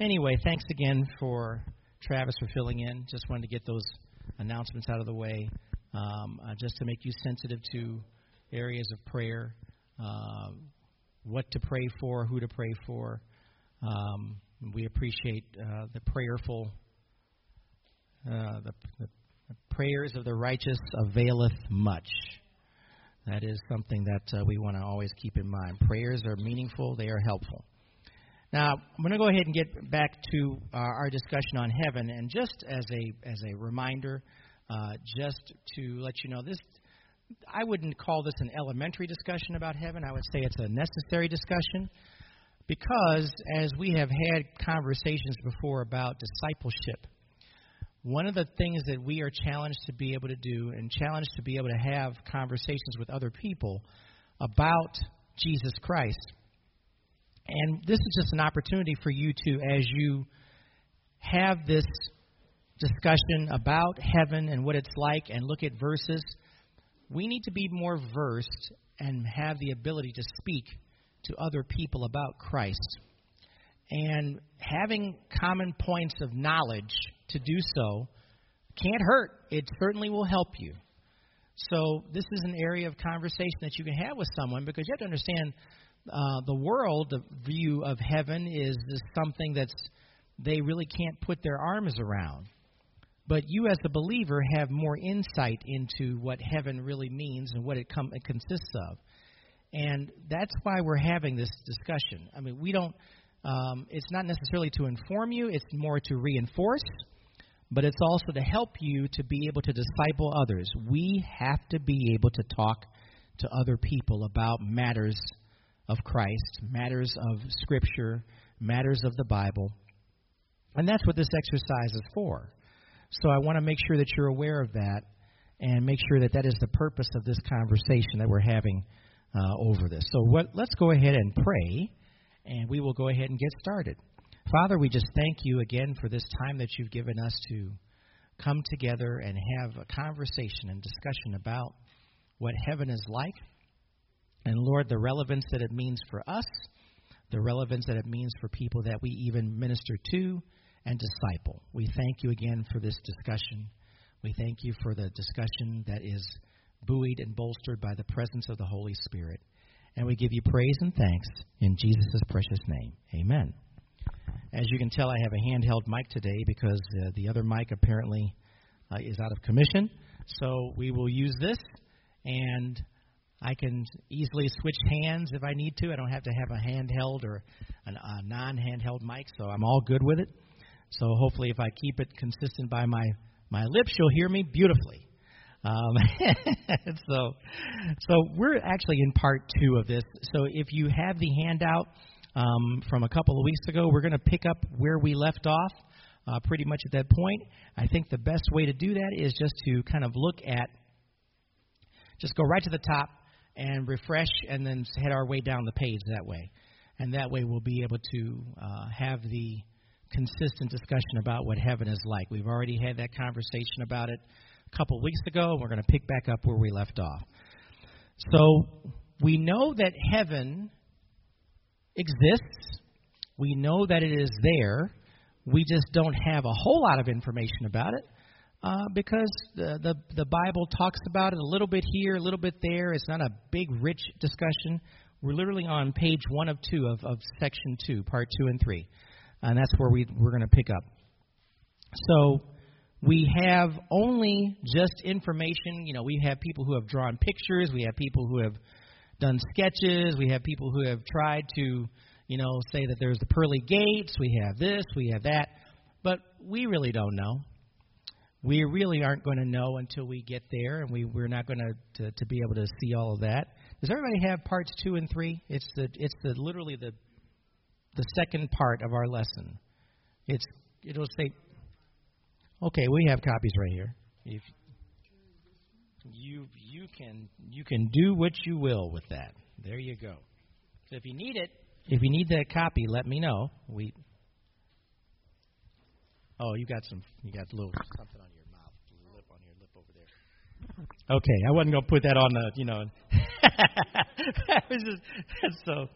anyway, thanks again for Travis for filling in. Just wanted to get those announcements out of the way, um, uh, just to make you sensitive to areas of prayer, uh, what to pray for, who to pray for. Um, we appreciate uh, the prayerful, uh, the, the, prayers of the righteous availeth much. That is something that uh, we want to always keep in mind. Prayers are meaningful, they are helpful. Now, I'm going to go ahead and get back to uh, our discussion on heaven, and just as a as a reminder, uh, just to let you know, this I wouldn't call this an elementary discussion about heaven. I would say it's a necessary discussion because as we have had conversations before about discipleship, one of the things that we are challenged to be able to do and challenged to be able to have conversations with other people about Jesus Christ and this is just an opportunity for you to, as you have this discussion about heaven and what it's like and look at verses, we need to be more versed and have the ability to speak to other people about Christ. And having common points of knowledge to do so can't hurt. It certainly will help you. So, this is an area of conversation that you can have with someone because you have to understand uh, the world the view of heaven is, is something that's they really can't put their arms around. But you, as a believer, have more insight into what heaven really means and what it, com- it consists of. And that's why we're having this discussion. I mean, we don't, um, it's not necessarily to inform you, it's more to reinforce, but it's also to help you to be able to disciple others. We have to be able to talk to other people about matters of Christ, matters of Scripture, matters of the Bible. And that's what this exercise is for. So I want to make sure that you're aware of that and make sure that that is the purpose of this conversation that we're having uh, over this. So what, let's go ahead and pray, and we will go ahead and get started. Father, we just thank you again for this time that you've given us to come together and have a conversation and discussion about what heaven is like and Lord, the relevance that it means for us, the relevance that it means for people that we even minister to and disciple. We thank you again for this discussion. We thank you for the discussion that is buoyed and bolstered by the presence of the Holy Spirit. And we give you praise and thanks in Jesus' precious name. Amen. As you can tell, I have a handheld mic today because uh, the other mic apparently uh, is out of commission. So we will use this. And I can easily switch hands if I need to. I don't have to have a handheld or a non-handheld mic, so I'm all good with it. So hopefully, if I keep it consistent by my my lips, you'll hear me beautifully. Um, so, so we're actually in part two of this. So if you have the handout um, from a couple of weeks ago, we're going to pick up where we left off. Uh, pretty much at that point. I think the best way to do that is just to kind of look at, just go right to the top and refresh and then head our way down the page that way. And that way we'll be able to uh, have the consistent discussion about what heaven is like. We've already had that conversation about it a couple weeks ago, we're going to pick back up where we left off. So we know that heaven exists. We know that it is there. We just don't have a whole lot of information about it uh, because the, the the Bible talks about it a little bit here, a little bit there. It's not a big, rich discussion. We're literally on page one of two of, of section two, part two and three, and that's where we we're going to pick up. So we have only just information. You know, we have people who have drawn pictures. We have people who have done sketches. We have people who have tried to, you know, say that there's the pearly gates. We have this. We have that. But we really don't know we really aren't going to know until we get there, and we, we're not going to, to to be able to see all of that. Does everybody have parts two and three? It's the it's the literally the the second part of our lesson. It's it'll say. Okay, we have copies right here. If you you can you can do what you will with that. There you go. So if you need it, if you need that copy, let me know. We Oh, you got some. You got a little something on your mouth, lip on your lip over there. Okay, I wasn't gonna put that on the. You know. just, so,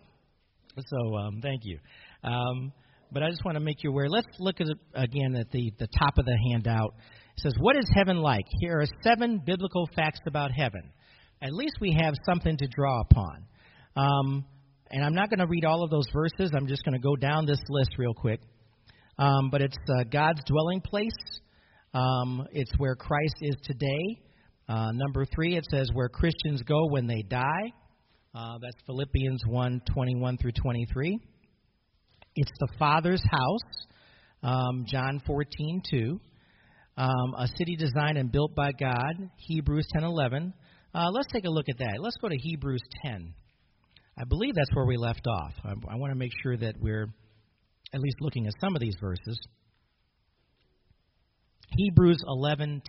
so um, thank you. Um, but I just want to make you aware. Let's look at again at the, the top of the handout. Says, What is heaven like? Here are seven biblical facts about heaven. At least we have something to draw upon. Um, and I'm not going to read all of those verses. I'm just going to go down this list real quick. Um, but it's uh, God's dwelling place. Um, it's where Christ is today. Uh, number three, it says where Christians go when they die. Uh, that's Philippians 1 21 through 23. It's the Father's house, um, John 14 2. Um, a city designed and built by God, Hebrews 10 11. Uh, let's take a look at that. Let's go to Hebrews 10. I believe that's where we left off. I, I want to make sure that we're at least looking at some of these verses. Hebrews 11:10.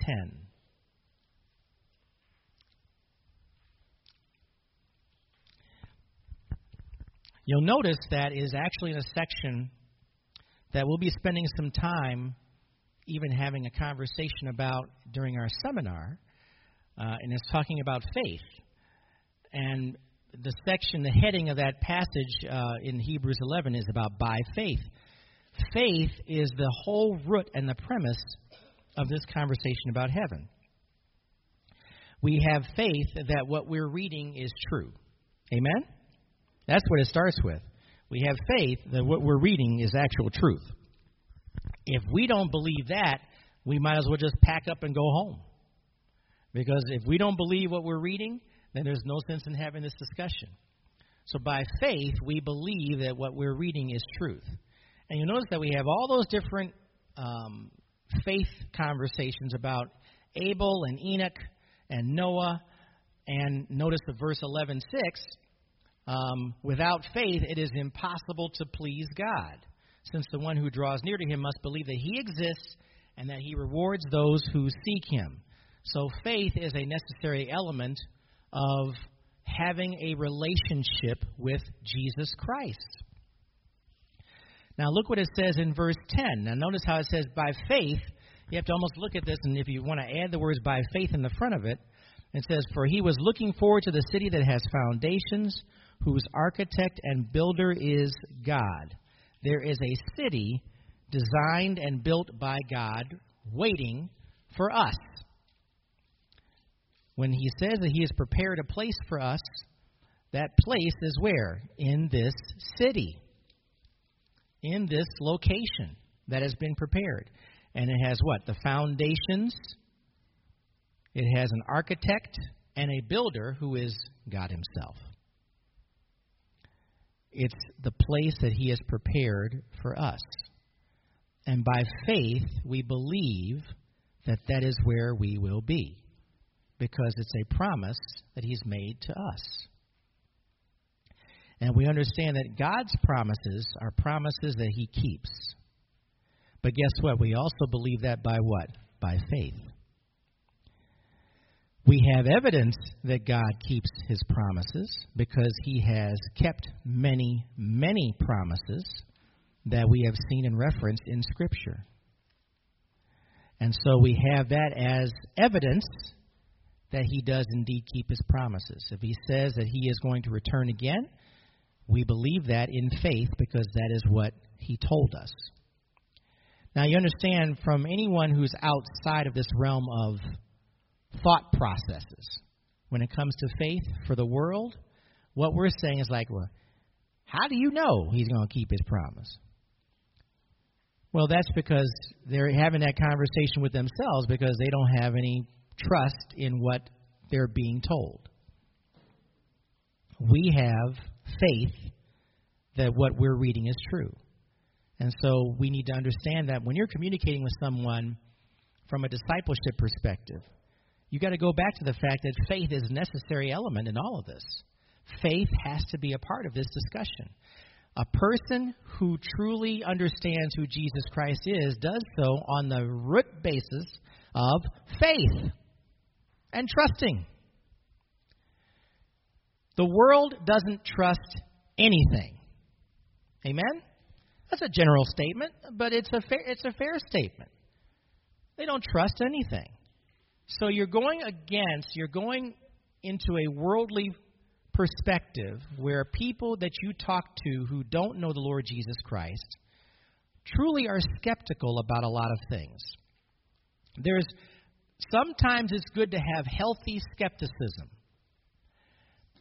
You'll notice that is actually in a section that we'll be spending some time even having a conversation about during our seminar, uh, and it's talking about faith. And the section, the heading of that passage uh, in Hebrews 11 is about by faith. Faith is the whole root and the premise of this conversation about heaven. We have faith that what we're reading is true. Amen? That's what it starts with. We have faith that what we're reading is actual truth. If we don't believe that, we might as well just pack up and go home. Because if we don't believe what we're reading, then there's no sense in having this discussion. So by faith, we believe that what we're reading is truth. And you notice that we have all those different um, faith conversations about Abel and Enoch and Noah. And notice the verse 11:6. Um, without faith, it is impossible to please God, since the one who draws near to Him must believe that He exists and that He rewards those who seek Him. So faith is a necessary element of having a relationship with Jesus Christ. Now, look what it says in verse 10. Now, notice how it says, by faith. You have to almost look at this, and if you want to add the words by faith in the front of it, it says, For he was looking forward to the city that has foundations, whose architect and builder is God. There is a city designed and built by God waiting for us. When he says that he has prepared a place for us, that place is where? In this city in this location that has been prepared. And it has what? The foundations, it has an architect and a builder who is God Himself. It's the place that He has prepared for us. And by faith, we believe that that is where we will be because it's a promise that He's made to us. And we understand that God's promises are promises that He keeps. But guess what? We also believe that by what? By faith. We have evidence that God keeps His promises because He has kept many, many promises that we have seen and referenced in Scripture. And so we have that as evidence that He does indeed keep His promises. If He says that He is going to return again, we believe that in faith because that is what he told us. Now, you understand from anyone who's outside of this realm of thought processes, when it comes to faith for the world, what we're saying is like, well, how do you know he's going to keep his promise? Well, that's because they're having that conversation with themselves because they don't have any trust in what they're being told. We have faith that what we're reading is true. And so we need to understand that when you're communicating with someone from a discipleship perspective, you got to go back to the fact that faith is a necessary element in all of this. Faith has to be a part of this discussion. A person who truly understands who Jesus Christ is does so on the root basis of faith and trusting. The world doesn't trust anything. Amen? That's a general statement, but it's a fair, it's a fair statement. They don't trust anything. So you're going against, you're going into a worldly perspective where people that you talk to who don't know the Lord Jesus Christ truly are skeptical about a lot of things. There's sometimes it's good to have healthy skepticism.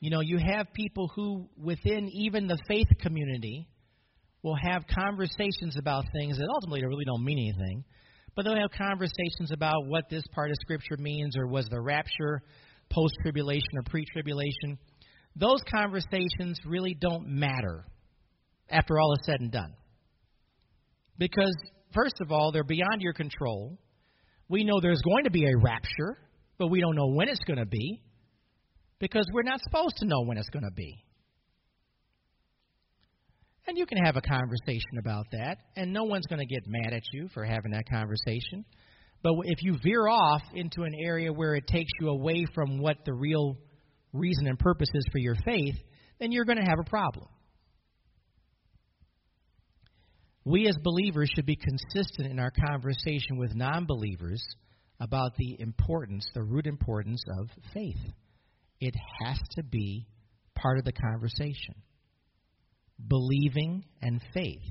You know, you have people who, within even the faith community, will have conversations about things that ultimately really don't mean anything, but they'll have conversations about what this part of Scripture means or was the rapture post tribulation or pre tribulation. Those conversations really don't matter after all is said and done. Because, first of all, they're beyond your control. We know there's going to be a rapture, but we don't know when it's going to be because we're not supposed to know when it's going to be. And you can have a conversation about that, and no one's going to get mad at you for having that conversation. But if you veer off into an area where it takes you away from what the real reason and purpose is for your faith, then you're going to have a problem. We as believers should be consistent in our conversation with non believers about the importance, the root importance of faith. It has to be part of the conversation. Believing and faith.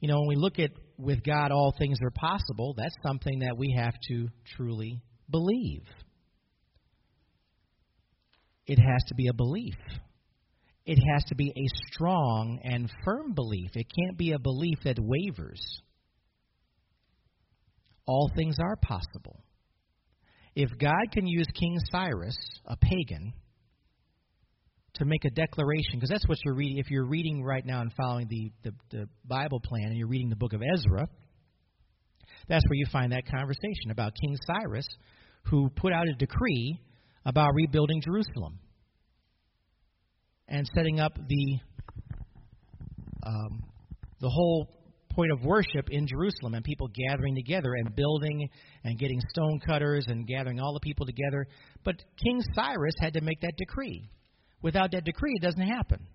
You know, when we look at with God all things are possible, that's something that we have to truly believe. It has to be a belief it has to be a strong and firm belief. It can't be a belief that wavers. All things are possible. If God can use King Cyrus, a pagan, to make a declaration, because that's what you're reading. If you're reading right now and following the, the, the Bible plan and you're reading the book of Ezra, that's where you find that conversation about King Cyrus, who put out a decree about rebuilding Jerusalem and setting up the um, the whole point of worship in Jerusalem and people gathering together and building and getting stone cutters and gathering all the people together. But King Cyrus had to make that decree. Without that decree, it doesn't happen.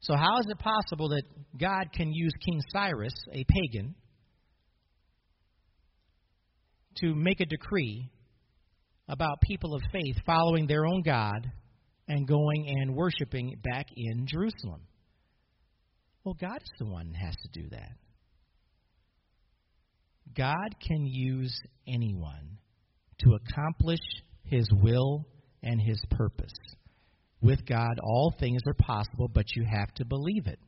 So, how is it possible that God can use King Cyrus, a pagan, to make a decree about people of faith following their own God and going and worshiping back in Jerusalem. Well, God is the one that has to do that. God can use anyone to accomplish his will and his purpose. With God, all things are possible, but you have to believe it.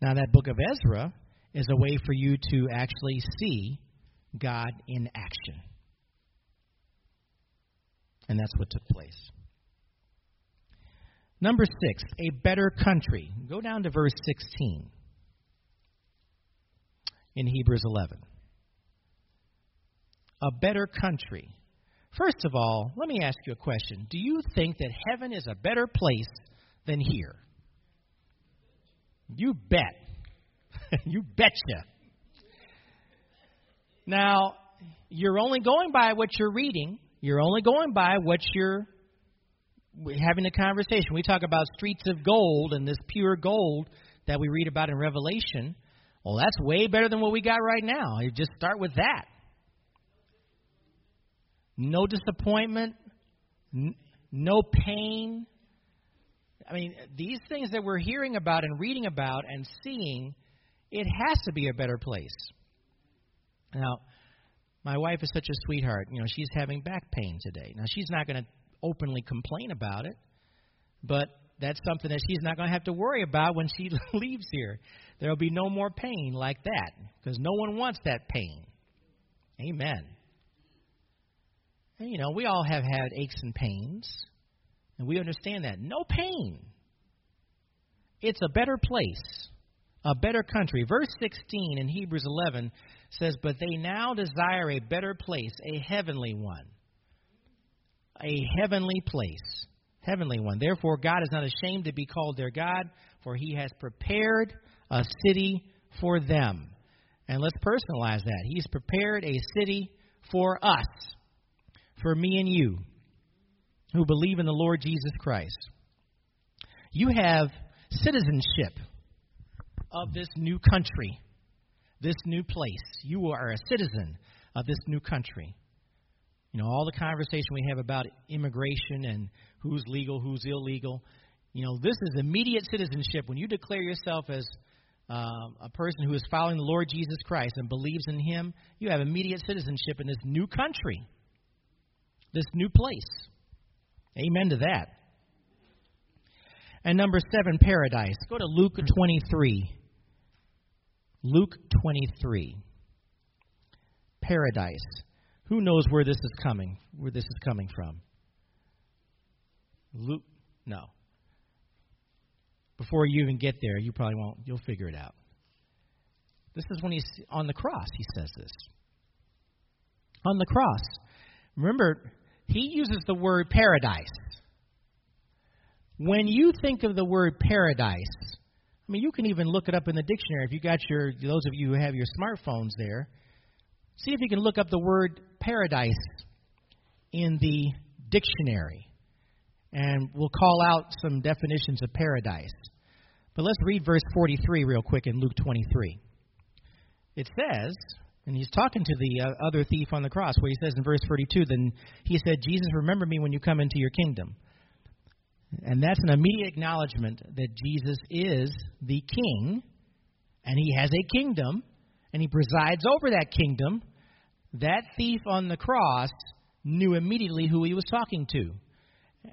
Now, that book of Ezra is a way for you to actually see God in action. And that's what took place. Number six, a better country. Go down to verse 16 in Hebrews 11. A better country. First of all, let me ask you a question. Do you think that heaven is a better place than here? You bet. you betcha. Now, you're only going by what you're reading. You're only going by what you're having a conversation. We talk about streets of gold and this pure gold that we read about in Revelation. Well, that's way better than what we got right now. You just start with that. No disappointment, n- no pain. I mean, these things that we're hearing about and reading about and seeing, it has to be a better place. Now, my wife is such a sweetheart. You know, she's having back pain today. Now, she's not going to openly complain about it, but that's something that she's not going to have to worry about when she leaves here. There will be no more pain like that because no one wants that pain. Amen. And, you know, we all have had aches and pains, and we understand that. No pain. It's a better place, a better country. Verse 16 in Hebrews 11 says, But they now desire a better place, a heavenly one a heavenly place, heavenly one. Therefore, God is not ashamed to be called their God, for he has prepared a city for them. And let's personalize that. He's prepared a city for us, for me and you, who believe in the Lord Jesus Christ. You have citizenship of this new country, this new place. You are a citizen of this new country. You know, all the conversation we have about immigration and who's legal, who's illegal, You know, this is immediate citizenship. When you declare yourself as uh, a person who is following the Lord Jesus Christ and believes in Him, you have immediate citizenship in this new country, this new place. Amen to that. And number seven, paradise. Go to Luke 23. Luke 23. Paradise. Who knows where this is coming? Where this is coming from? Luke? No. Before you even get there, you probably won't. You'll figure it out. This is when he's on the cross. He says this. On the cross. Remember, he uses the word paradise. When you think of the word paradise, I mean, you can even look it up in the dictionary. If you got your, those of you who have your smartphones there, see if you can look up the word paradise in the dictionary. And we'll call out some definitions of paradise. But let's read verse 43 real quick in Luke 23. It says, and he's talking to the uh, other thief on the cross, where he says in verse 42, then he said, Jesus, remember me when you come into your kingdom. And that's an immediate acknowledgement that Jesus is the king, and he has a kingdom, and he presides over that kingdom. That thief on the cross knew immediately who he was talking to.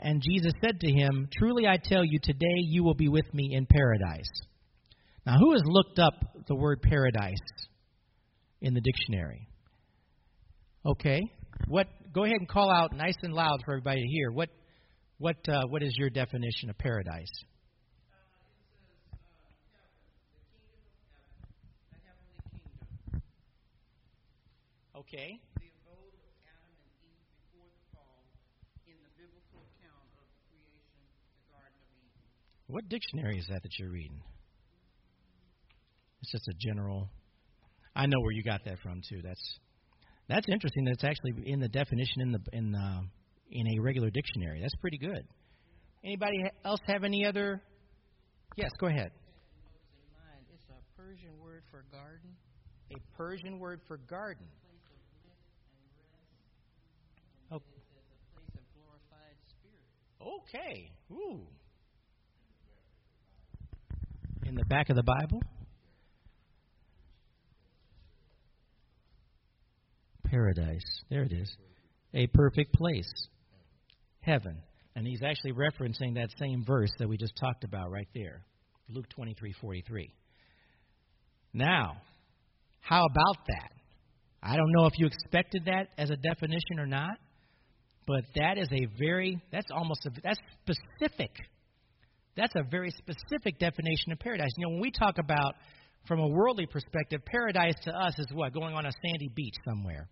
And Jesus said to him, Truly I tell you, today you will be with me in paradise. Now, who has looked up the word paradise in the dictionary? Okay. What go ahead and call out nice and loud for everybody to hear. What what, uh, what is your definition of paradise? Okay. The abode of Adam and Eve before the fall in the biblical account of creation the Garden of Eden. What dictionary is that that you're reading? It's just a general. I know where you got that from too. That's that's interesting. That's actually in the definition in the in the in a regular dictionary. That's pretty good. Anybody else have any other? Yes, go ahead. It's a Persian word for garden. A Persian word for garden. Oh. It's a place of glorified spirit. Okay. Ooh. In the back of the Bible? Paradise. There it is. A perfect place heaven. And he's actually referencing that same verse that we just talked about right there. Luke 23:43. Now, how about that? I don't know if you expected that as a definition or not, but that is a very that's almost a that's specific. That's a very specific definition of paradise. You know, when we talk about from a worldly perspective, paradise to us is what? Going on a sandy beach somewhere.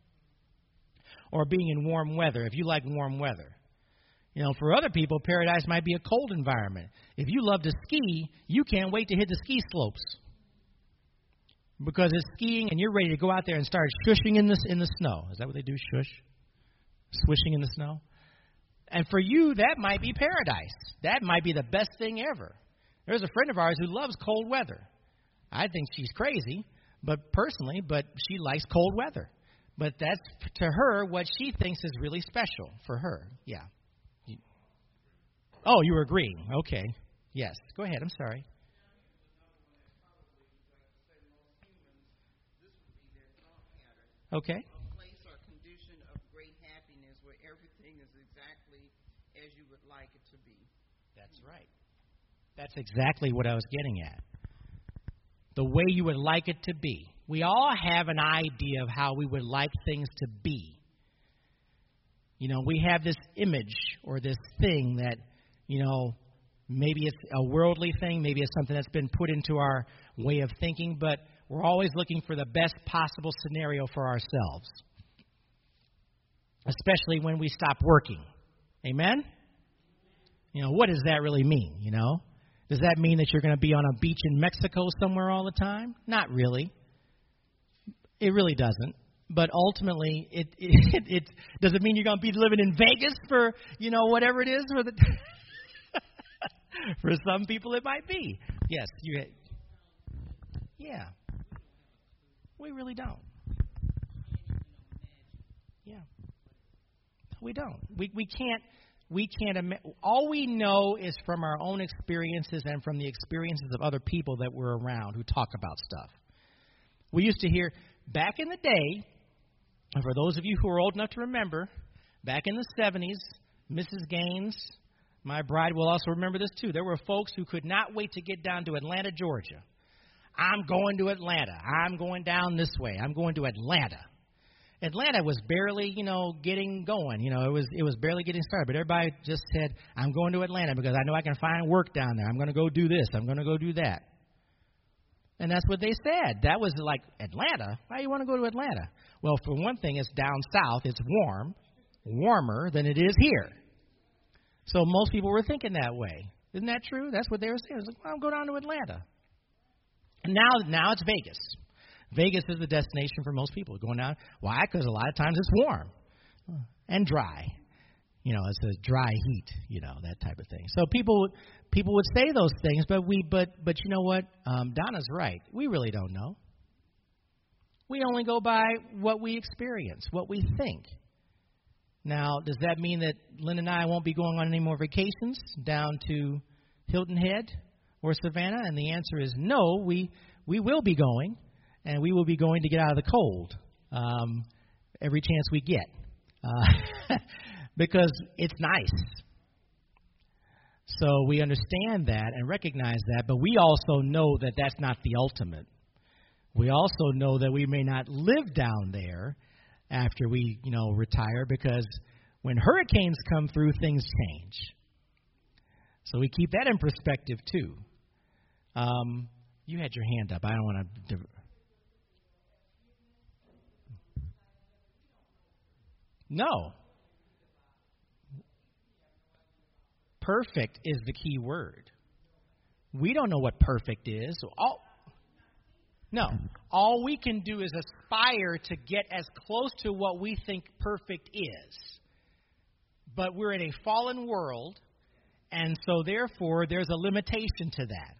Or being in warm weather, if you like warm weather. You know, for other people, paradise might be a cold environment. If you love to ski, you can't wait to hit the ski slopes because it's skiing and you're ready to go out there and start shushing in the in the snow. Is that what they do? Shush, swishing in the snow. And for you, that might be paradise. That might be the best thing ever. There's a friend of ours who loves cold weather. I think she's crazy, but personally, but she likes cold weather. But that's to her what she thinks is really special for her. Yeah. Oh, you were agreeing. Okay. Yes. Go ahead. I'm sorry. Okay. Place or condition of great happiness where everything is exactly as you would like it to be. That's right. That's exactly what I was getting at. The way you would like it to be. We all have an idea of how we would like things to be. You know, we have this image or this thing that you know, maybe it's a worldly thing, maybe it's something that's been put into our way of thinking, but we're always looking for the best possible scenario for ourselves, especially when we stop working. Amen? You know, what does that really mean, you know? Does that mean that you're going to be on a beach in Mexico somewhere all the time? Not really. It really doesn't. But ultimately, it it, it does it mean you're going to be living in Vegas for you know whatever it is for the For some people, it might be. Yes, you. Yeah. We really don't. Yeah. We don't. We we can't we can't. Im- all we know is from our own experiences and from the experiences of other people that we're around who talk about stuff. We used to hear back in the day, and for those of you who are old enough to remember, back in the 70s, Mrs. Gaines, my bride, will also remember this too. There were folks who could not wait to get down to Atlanta, Georgia. I'm going to Atlanta. I'm going down this way. I'm going to Atlanta. Atlanta was barely, you know, getting going. You know, it was it was barely getting started. But everybody just said, "I'm going to Atlanta because I know I can find work down there. I'm going to go do this. I'm going to go do that." And that's what they said. That was like Atlanta. Why do you want to go to Atlanta? Well, for one thing, it's down south. It's warm, warmer than it is here. So most people were thinking that way. Isn't that true? That's what they were saying. It was like, well, I'll go down to Atlanta. And now, now it's Vegas. Vegas is the destination for most people going down. Why? Because a lot of times it's warm and dry. You know, it's a dry heat. You know that type of thing. So people people would say those things, but we but but you know what? Um, Donna's right. We really don't know. We only go by what we experience, what we think. Now, does that mean that Lynn and I won't be going on any more vacations down to Hilton Head or Savannah? And the answer is no. We we will be going, and we will be going to get out of the cold um, every chance we get, uh, because it's nice. So we understand that and recognize that, but we also know that that's not the ultimate. We also know that we may not live down there after we, you know, retire because when hurricanes come through, things change. So we keep that in perspective too. Um, you had your hand up. I don't want to. No. Perfect is the key word. We don't know what perfect is. All, no. All we can do is aspire to get as close to what we think perfect is. But we're in a fallen world, and so therefore there's a limitation to that.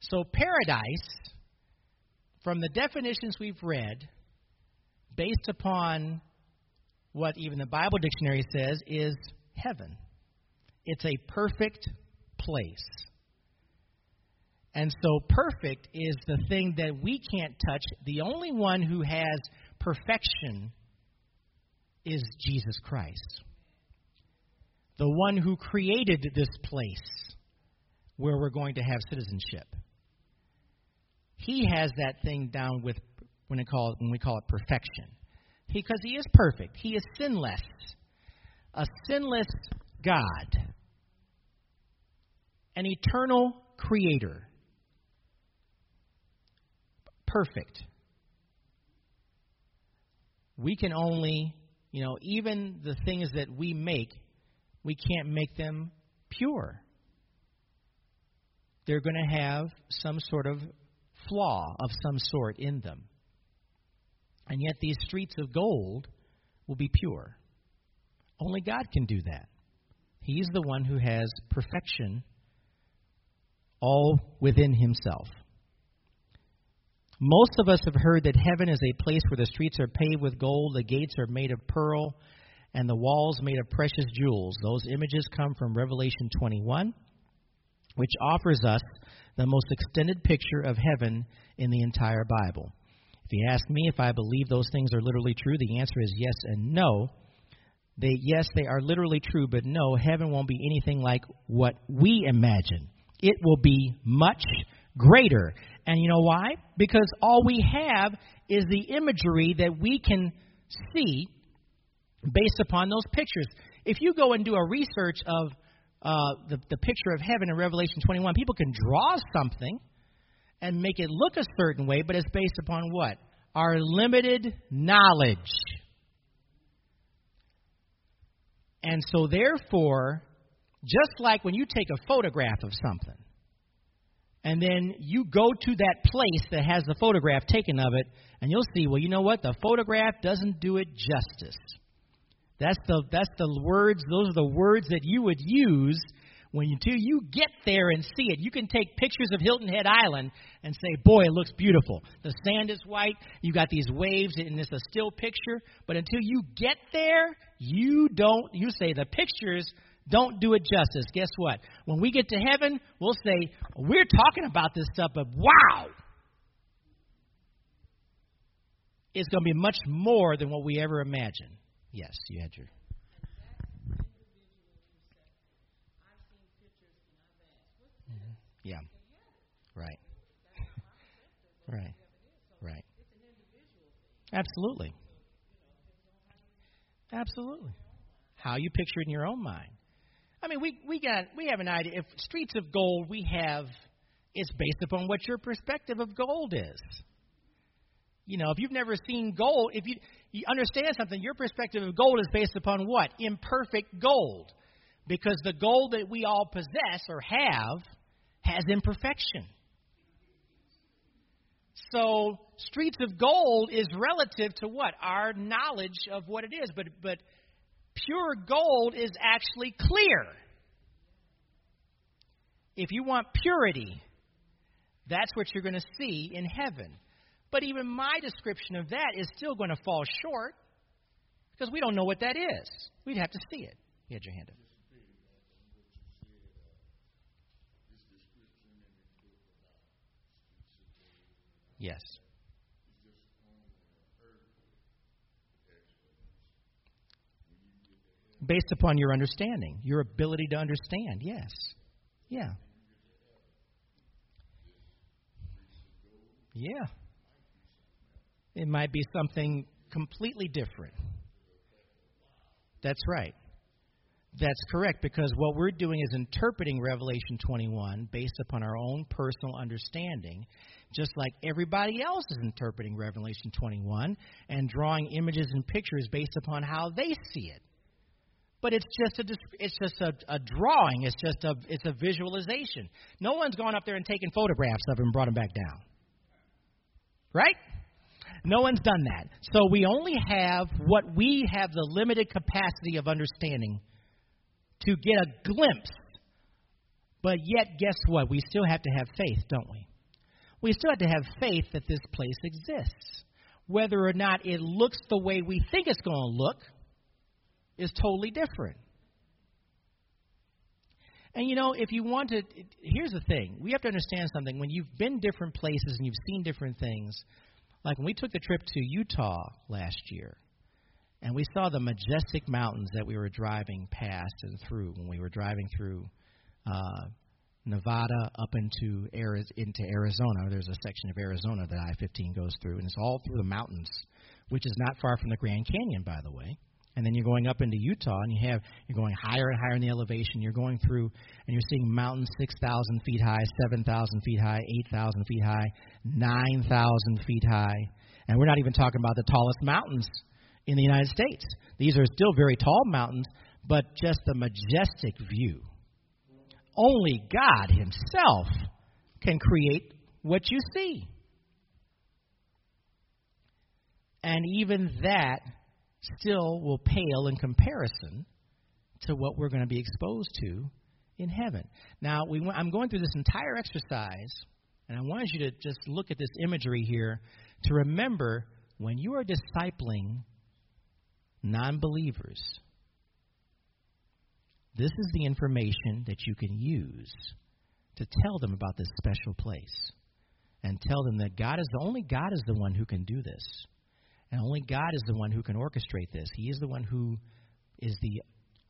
So, paradise, from the definitions we've read, based upon what even the Bible dictionary says, is heaven. It's a perfect place. And so, perfect is the thing that we can't touch. The only one who has perfection is Jesus Christ. The one who created this place where we're going to have citizenship. He has that thing down with when, it call, when we call it perfection. Because he is perfect, he is sinless. A sinless God, an eternal creator perfect. We can only, you know, even the things that we make, we can't make them pure. They're going to have some sort of flaw of some sort in them. And yet, these streets of gold will be pure. Only God can do that. He's the one who has perfection all within himself. Most of us have heard that heaven is a place where the streets are paved with gold, the gates are made of pearl, and the walls made of precious jewels. Those images come from Revelation 21, which offers us the most extended picture of heaven in the entire Bible. You ask me if I believe those things are literally true, the answer is yes and no. They yes, they are literally true, but no, heaven won't be anything like what we imagine. It will be much greater. And you know why? Because all we have is the imagery that we can see based upon those pictures. If you go and do a research of uh, the, the picture of heaven in Revelation 21, people can draw something and make it look a certain way, but it's based upon what? Our limited knowledge. And so, therefore, just like when you take a photograph of something, and then you go to that place that has the photograph taken of it, and you'll see, well, you know what? The photograph doesn't do it justice. That's the that's the words. Those are the words that you would use When until you get there and see it, you can take pictures of Hilton Head Island and say, "Boy, it looks beautiful. The sand is white. You got these waves, and it's a still picture." But until you get there, you don't. You say the pictures don't do it justice. Guess what? When we get to heaven, we'll say, "We're talking about this stuff, but wow, it's going to be much more than what we ever imagined." Yes, you had your. Yeah. Right. right. Right. Absolutely. Absolutely. How you picture it in your own mind. I mean, we we got we have an idea. If streets of gold we have, it's based upon what your perspective of gold is. You know, if you've never seen gold, if you you understand something, your perspective of gold is based upon what? Imperfect gold. Because the gold that we all possess or have has imperfection. So, streets of gold is relative to what? Our knowledge of what it is. But, but pure gold is actually clear. If you want purity, that's what you're going to see in heaven. But even my description of that is still going to fall short because we don't know what that is. We'd have to see it. You had your hand up. Yes. Based upon your understanding, your ability to understand, yes. Yeah. Yeah. It might be something completely different. That's right. That's correct because what we're doing is interpreting Revelation 21 based upon our own personal understanding just like everybody else is interpreting Revelation 21 and drawing images and pictures based upon how they see it. But it's just a it's just a, a drawing. It's just a it's a visualization. No one's gone up there and taken photographs of it and brought them back down. Right? No one's done that. So we only have what we have the limited capacity of understanding to get a glimpse. But yet, guess what? We still have to have faith, don't we? we still have to have faith that this place exists. Whether or not it looks the way we think it's going to look is totally different. And you know, if you want to, here's the thing we have to understand something. When you've been different places and you've seen different things, like when we took the trip to Utah last year, and we saw the majestic mountains that we were driving past and through when we were driving through uh, Nevada up into into Arizona. There's a section of Arizona that I-15 goes through, and it's all through the mountains, which is not far from the Grand Canyon, by the way. And then you're going up into Utah, and you have you're going higher and higher in the elevation. You're going through, and you're seeing mountains 6,000 feet high, 7,000 feet high, 8,000 feet high, 9,000 feet high, and we're not even talking about the tallest mountains in the United States. These are still very tall mountains, but just the majestic view only God Himself can create what you see. And even that still will pale in comparison to what we're going to be exposed to in heaven. Now, we, I'm going through this entire exercise, and I wanted you to just look at this imagery here to remember when you are discipling non believers this is the information that you can use to tell them about this special place and tell them that God is the only God is the one who can do this. And only God is the one who can orchestrate this. He is the one who is the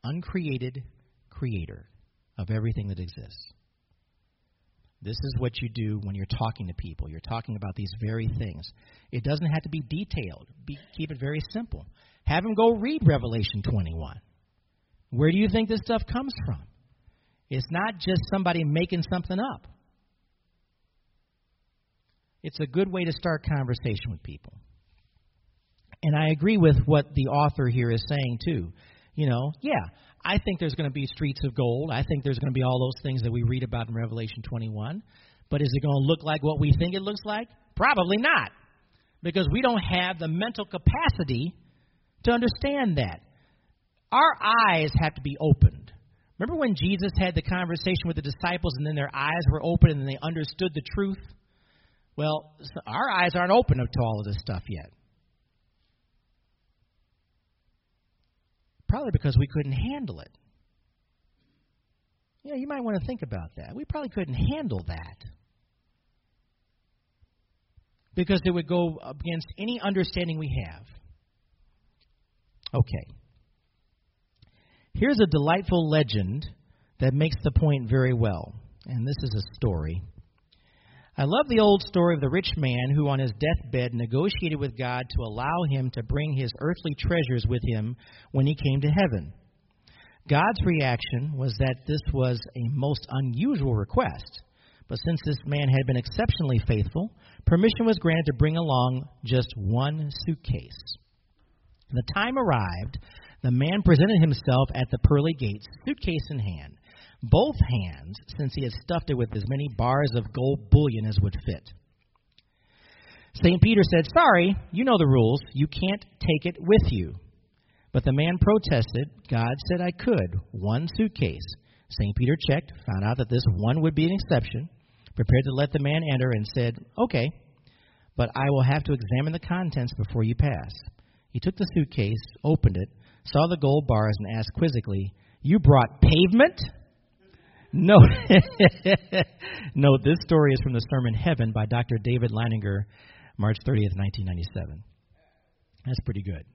uncreated creator of everything that exists. This is what you do when you're talking to people. You're talking about these very things. It doesn't have to be detailed. Be, keep it very simple. Have them go read Revelation 21. Where do you think this stuff comes from? It's not just somebody making something up. It's a good way to start conversation with people. And I agree with what the author here is saying too. You know, yeah, I think there's going to be streets of gold. I think there's going to be all those things that we read about in Revelation 21. But is it going to look like what we think it looks like? Probably not. Because we don't have the mental capacity to understand that. Our eyes have to be opened. Remember when Jesus had the conversation with the disciples and then their eyes were open and they understood the truth? Well, our eyes aren't open to all of this stuff yet. Probably because we couldn't handle it. Yeah, you might want to think about that. We probably couldn't handle that. Because it would go against any understanding we have. Okay. Here's a delightful legend that makes the point very well. And this is a story. I love the old story of the rich man who, on his deathbed, negotiated with God to allow him to bring his earthly treasures with him when he came to heaven. God's reaction was that this was a most unusual request, but since this man had been exceptionally faithful, permission was granted to bring along just one suitcase. The time arrived, the man presented himself at the pearly gates, suitcase in hand, both hands, since he had stuffed it with as many bars of gold bullion as would fit. St. Peter said, Sorry, you know the rules. You can't take it with you. But the man protested. God said I could. One suitcase. St. Peter checked, found out that this one would be an exception, prepared to let the man enter, and said, Okay, but I will have to examine the contents before you pass. He took the suitcase, opened it, saw the gold bars, and asked quizzically, You brought pavement? No. no, this story is from the sermon Heaven by Dr. David Leininger, March 30th, 1997. That's pretty good.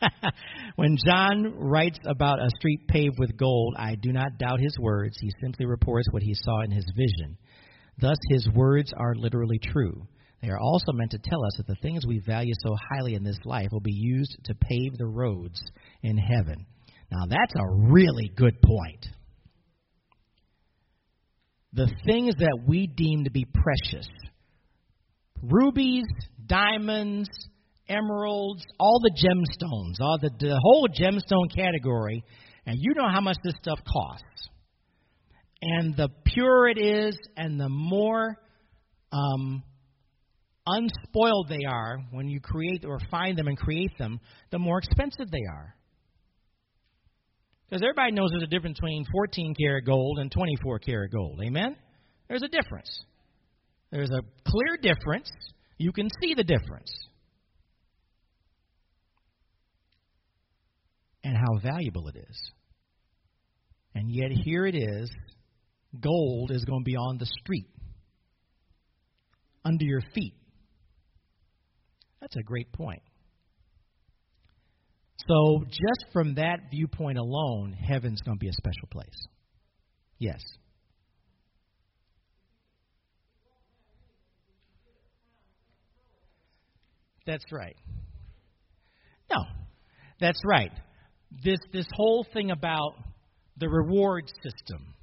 when John writes about a street paved with gold, I do not doubt his words. He simply reports what he saw in his vision. Thus, his words are literally true. They are also meant to tell us that the things we value so highly in this life will be used to pave the roads in heaven. Now, that's a really good point. The things that we deem to be precious rubies, diamonds, emeralds, all the gemstones, all the, the whole gemstone category, and you know how much this stuff costs. And the purer it is, and the more um, unspoiled they are when you create or find them and create them, the more expensive they are. Because everybody knows there's a difference between 14 karat gold and 24 karat gold. Amen? There's a difference. There's a clear difference. You can see the difference. and how valuable it is. And yet, here it is gold is going to be on the street, under your feet. That's a great point. So, just from that viewpoint alone, heaven's going to be a special place. Yes. That's right. No, that's right this this whole thing about the reward system.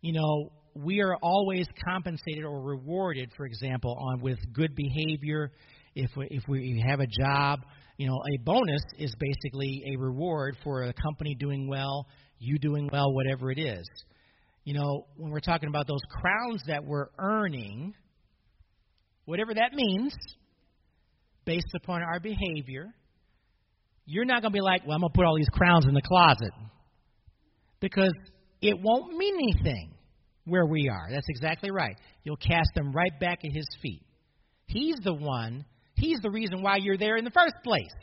You know, we are always compensated or rewarded, for example, on with good behavior. If we, if we have a job, you know, a bonus is basically a reward for a company doing well, you doing well, whatever it is. You know, when we're talking about those crowns that we're earning, whatever that means, based upon our behavior, you're not going to be like, well, I'm going to put all these crowns in the closet. Because it won't mean anything where we are. That's exactly right. You'll cast them right back at his feet. He's the one, he's the reason why you're there in the first place.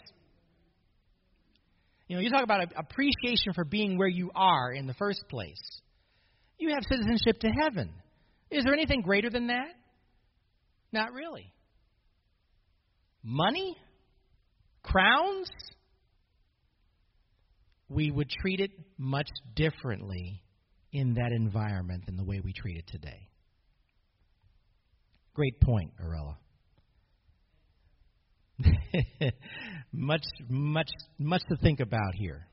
You know, you talk about appreciation for being where you are in the first place. You have citizenship to heaven. Is there anything greater than that? Not really. Money? Crowns? we would treat it much differently in that environment than the way we treat it today. Great point, Arella. much, much, much to think about here.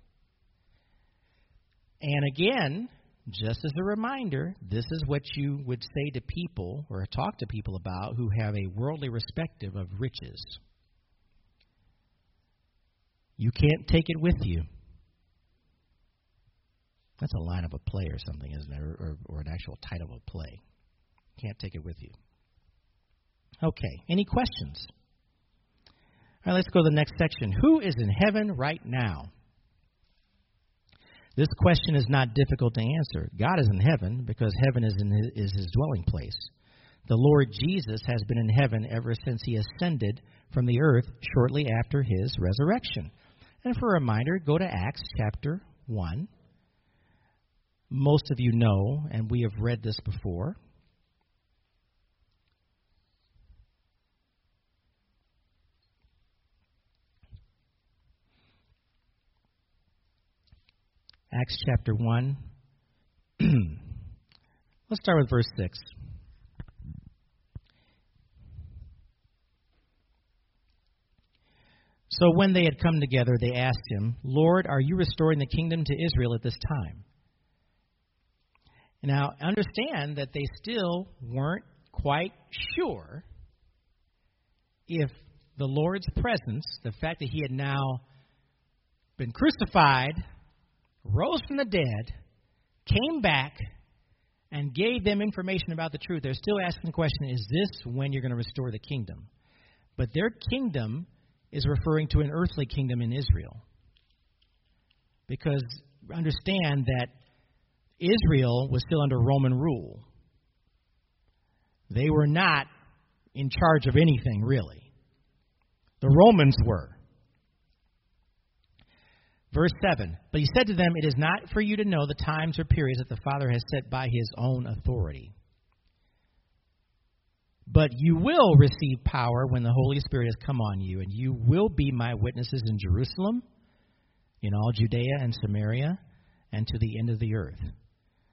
And again, just as a reminder, this is what you would say to people or talk to people about who have a worldly perspective of riches. You can't take it with you. That's a line of a play or something, isn't it? Or, or, or an actual title of a play. Can't take it with you. Okay, any questions? All right, let's go to the next section. Who is in heaven right now? This question is not difficult to answer. God is in heaven because heaven is, his, is his dwelling place. The Lord Jesus has been in heaven ever since he ascended from the earth shortly after his resurrection. And for a reminder, go to Acts chapter 1. Most of you know, and we have read this before. Acts chapter 1. Let's start with verse 6. So when they had come together, they asked him, Lord, are you restoring the kingdom to Israel at this time? Now, understand that they still weren't quite sure if the Lord's presence, the fact that he had now been crucified, rose from the dead, came back, and gave them information about the truth, they're still asking the question is this when you're going to restore the kingdom? But their kingdom is referring to an earthly kingdom in Israel. Because understand that Israel was still under Roman rule. They were not in charge of anything, really. The Romans were. Verse 7 But he said to them, It is not for you to know the times or periods that the Father has set by his own authority. But you will receive power when the Holy Spirit has come on you, and you will be my witnesses in Jerusalem, in all Judea and Samaria, and to the end of the earth.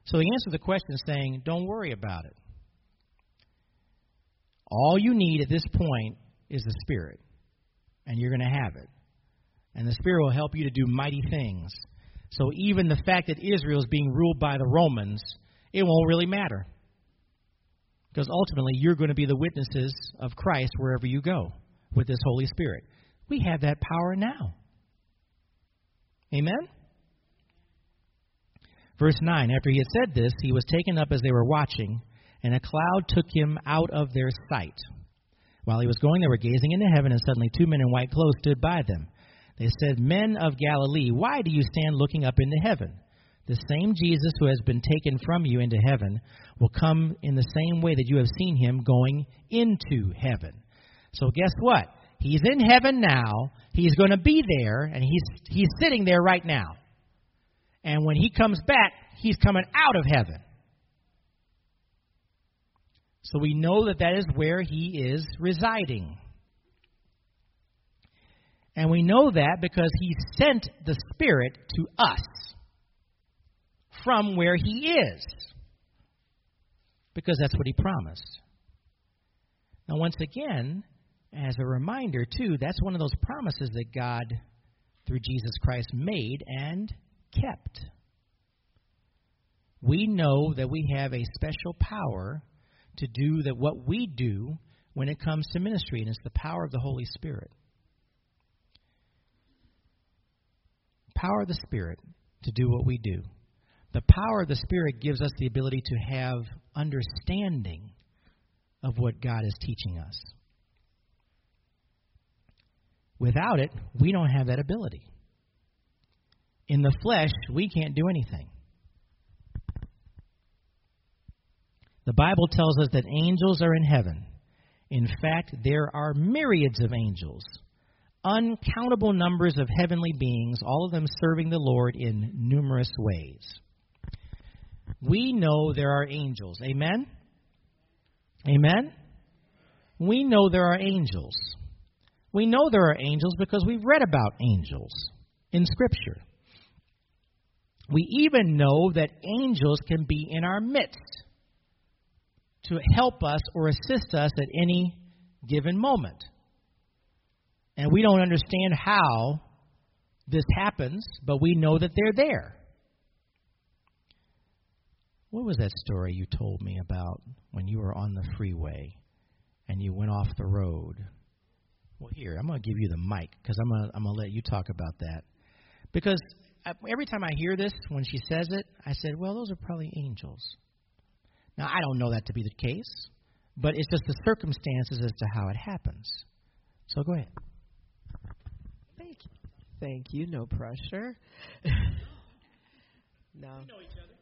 So he answered the question saying, Don't worry about it. All you need at this point is the Spirit, and you're going to have it. And the Spirit will help you to do mighty things. So even the fact that Israel is being ruled by the Romans, it won't really matter. Because ultimately, you're going to be the witnesses of Christ wherever you go with this Holy Spirit. We have that power now. Amen? Verse 9 After he had said this, he was taken up as they were watching, and a cloud took him out of their sight. While he was going, they were gazing into heaven, and suddenly two men in white clothes stood by them. They said, Men of Galilee, why do you stand looking up into heaven? The same Jesus who has been taken from you into heaven will come in the same way that you have seen him going into heaven. So guess what? He's in heaven now. He's going to be there, and he's he's sitting there right now. And when he comes back, he's coming out of heaven. So we know that that is where he is residing. And we know that because he sent the Spirit to us from where he is. Because that's what he promised. Now, once again, as a reminder, too, that's one of those promises that God, through Jesus Christ, made and kept. We know that we have a special power to do that what we do when it comes to ministry, and it's the power of the Holy Spirit. Power of the Spirit to do what we do. The power of the Spirit gives us the ability to have understanding of what God is teaching us. Without it, we don't have that ability. In the flesh, we can't do anything. The Bible tells us that angels are in heaven. In fact, there are myriads of angels, uncountable numbers of heavenly beings, all of them serving the Lord in numerous ways. We know there are angels. Amen? Amen? We know there are angels. We know there are angels because we've read about angels in Scripture. We even know that angels can be in our midst to help us or assist us at any given moment. And we don't understand how this happens, but we know that they're there. What was that story you told me about when you were on the freeway and you went off the road? Well, here, I'm going to give you the mic because I'm going to I'm to let you talk about that. Because every time I hear this, when she says it, I said, well, those are probably angels. Now, I don't know that to be the case, but it's just the circumstances as to how it happens. So go ahead. Thank you. No pressure. No. We know each other.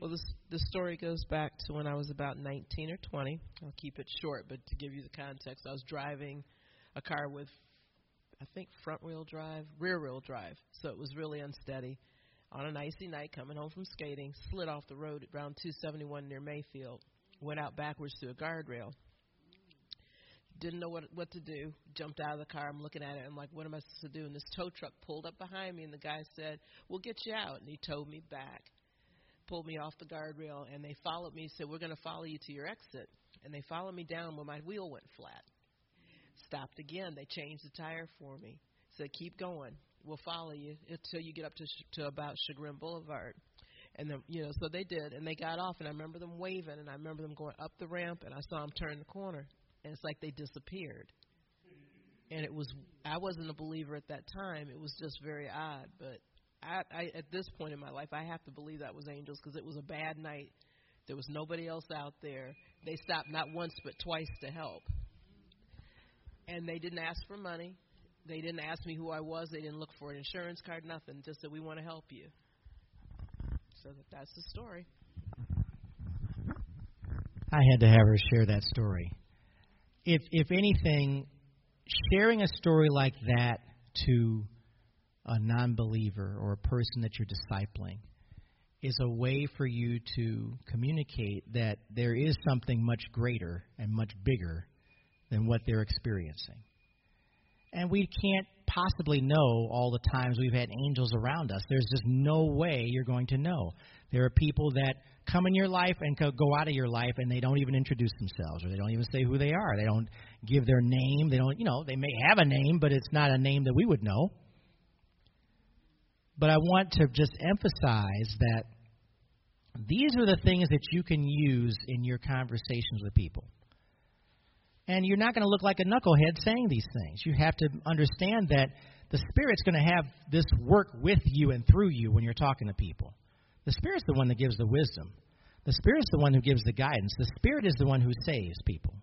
Well, this the story goes back to when I was about 19 or 20. I'll keep it short, but to give you the context, I was driving a car with, I think, front wheel drive, rear wheel drive, so it was really unsteady. On an icy night, coming home from skating, slid off the road at around 271 near Mayfield, went out backwards to a guardrail. Didn't know what what to do. Jumped out of the car. I'm looking at it. I'm like, what am I supposed to do? And this tow truck pulled up behind me, and the guy said, "We'll get you out." And he towed me back pulled me off the guardrail and they followed me said we're going to follow you to your exit and they followed me down where my wheel went flat stopped again they changed the tire for me said keep going we'll follow you until you get up to to about chagrin boulevard and then you know so they did and they got off and i remember them waving and i remember them going up the ramp and i saw them turn the corner and it's like they disappeared and it was i wasn't a believer at that time it was just very odd but I, I at this point in my life, I have to believe that was angels because it was a bad night. There was nobody else out there. They stopped not once but twice to help, and they didn't ask for money. They didn't ask me who I was. They didn't look for an insurance card, nothing. Just said we want to help you. So that, that's the story. I had to have her share that story. If if anything, sharing a story like that to a non believer or a person that you're discipling is a way for you to communicate that there is something much greater and much bigger than what they're experiencing. And we can't possibly know all the times we've had angels around us. There's just no way you're going to know. There are people that come in your life and go out of your life and they don't even introduce themselves or they don't even say who they are. They don't give their name. They don't, you know, they may have a name, but it's not a name that we would know. But I want to just emphasize that these are the things that you can use in your conversations with people. And you're not going to look like a knucklehead saying these things. You have to understand that the Spirit's going to have this work with you and through you when you're talking to people. The Spirit's the one that gives the wisdom. The Spirit's the one who gives the guidance. The Spirit is the one who saves people.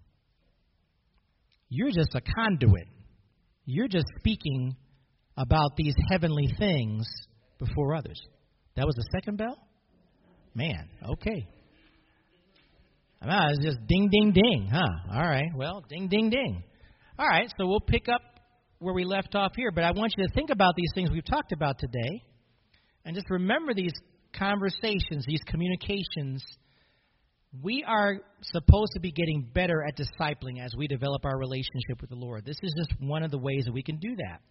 You're just a conduit. You're just speaking about these heavenly things before others. That was the second bell? Man, okay. Ah, it's just ding, ding, ding, huh? All right, well, ding, ding, ding. All right, so we'll pick up where we left off here, but I want you to think about these things we've talked about today and just remember these conversations, these communications. We are supposed to be getting better at discipling as we develop our relationship with the Lord. This is just one of the ways that we can do that.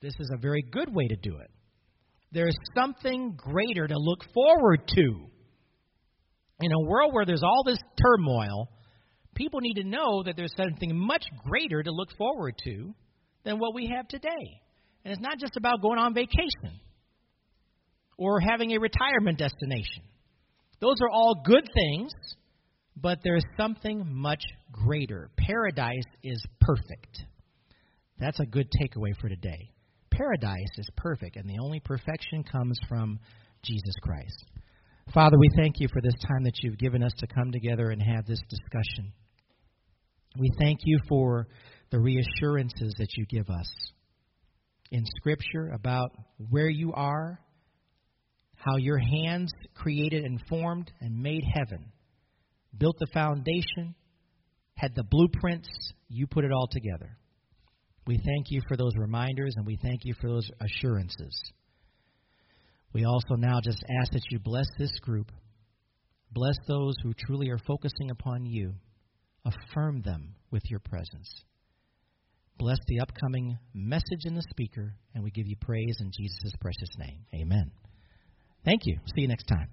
This is a very good way to do it. There's something greater to look forward to. In a world where there's all this turmoil, people need to know that there's something much greater to look forward to than what we have today. And it's not just about going on vacation or having a retirement destination. Those are all good things, but there's something much greater. Paradise is perfect. That's a good takeaway for today paradise is perfect, and the only perfection comes from Jesus Christ. Father, we thank you for this time that you've given us to come together and have this discussion. We thank you for the reassurances that you give us in Scripture about where you are, how your hands created and formed and made heaven, built the foundation, had the blueprints, you put it all together. We thank you for those reminders and we thank you for those assurances. We also now just ask that you bless this group. Bless those who truly are focusing upon you. Affirm them with your presence. Bless the upcoming message and the speaker, and we give you praise in Jesus' precious name. Amen. Thank you. See you next time.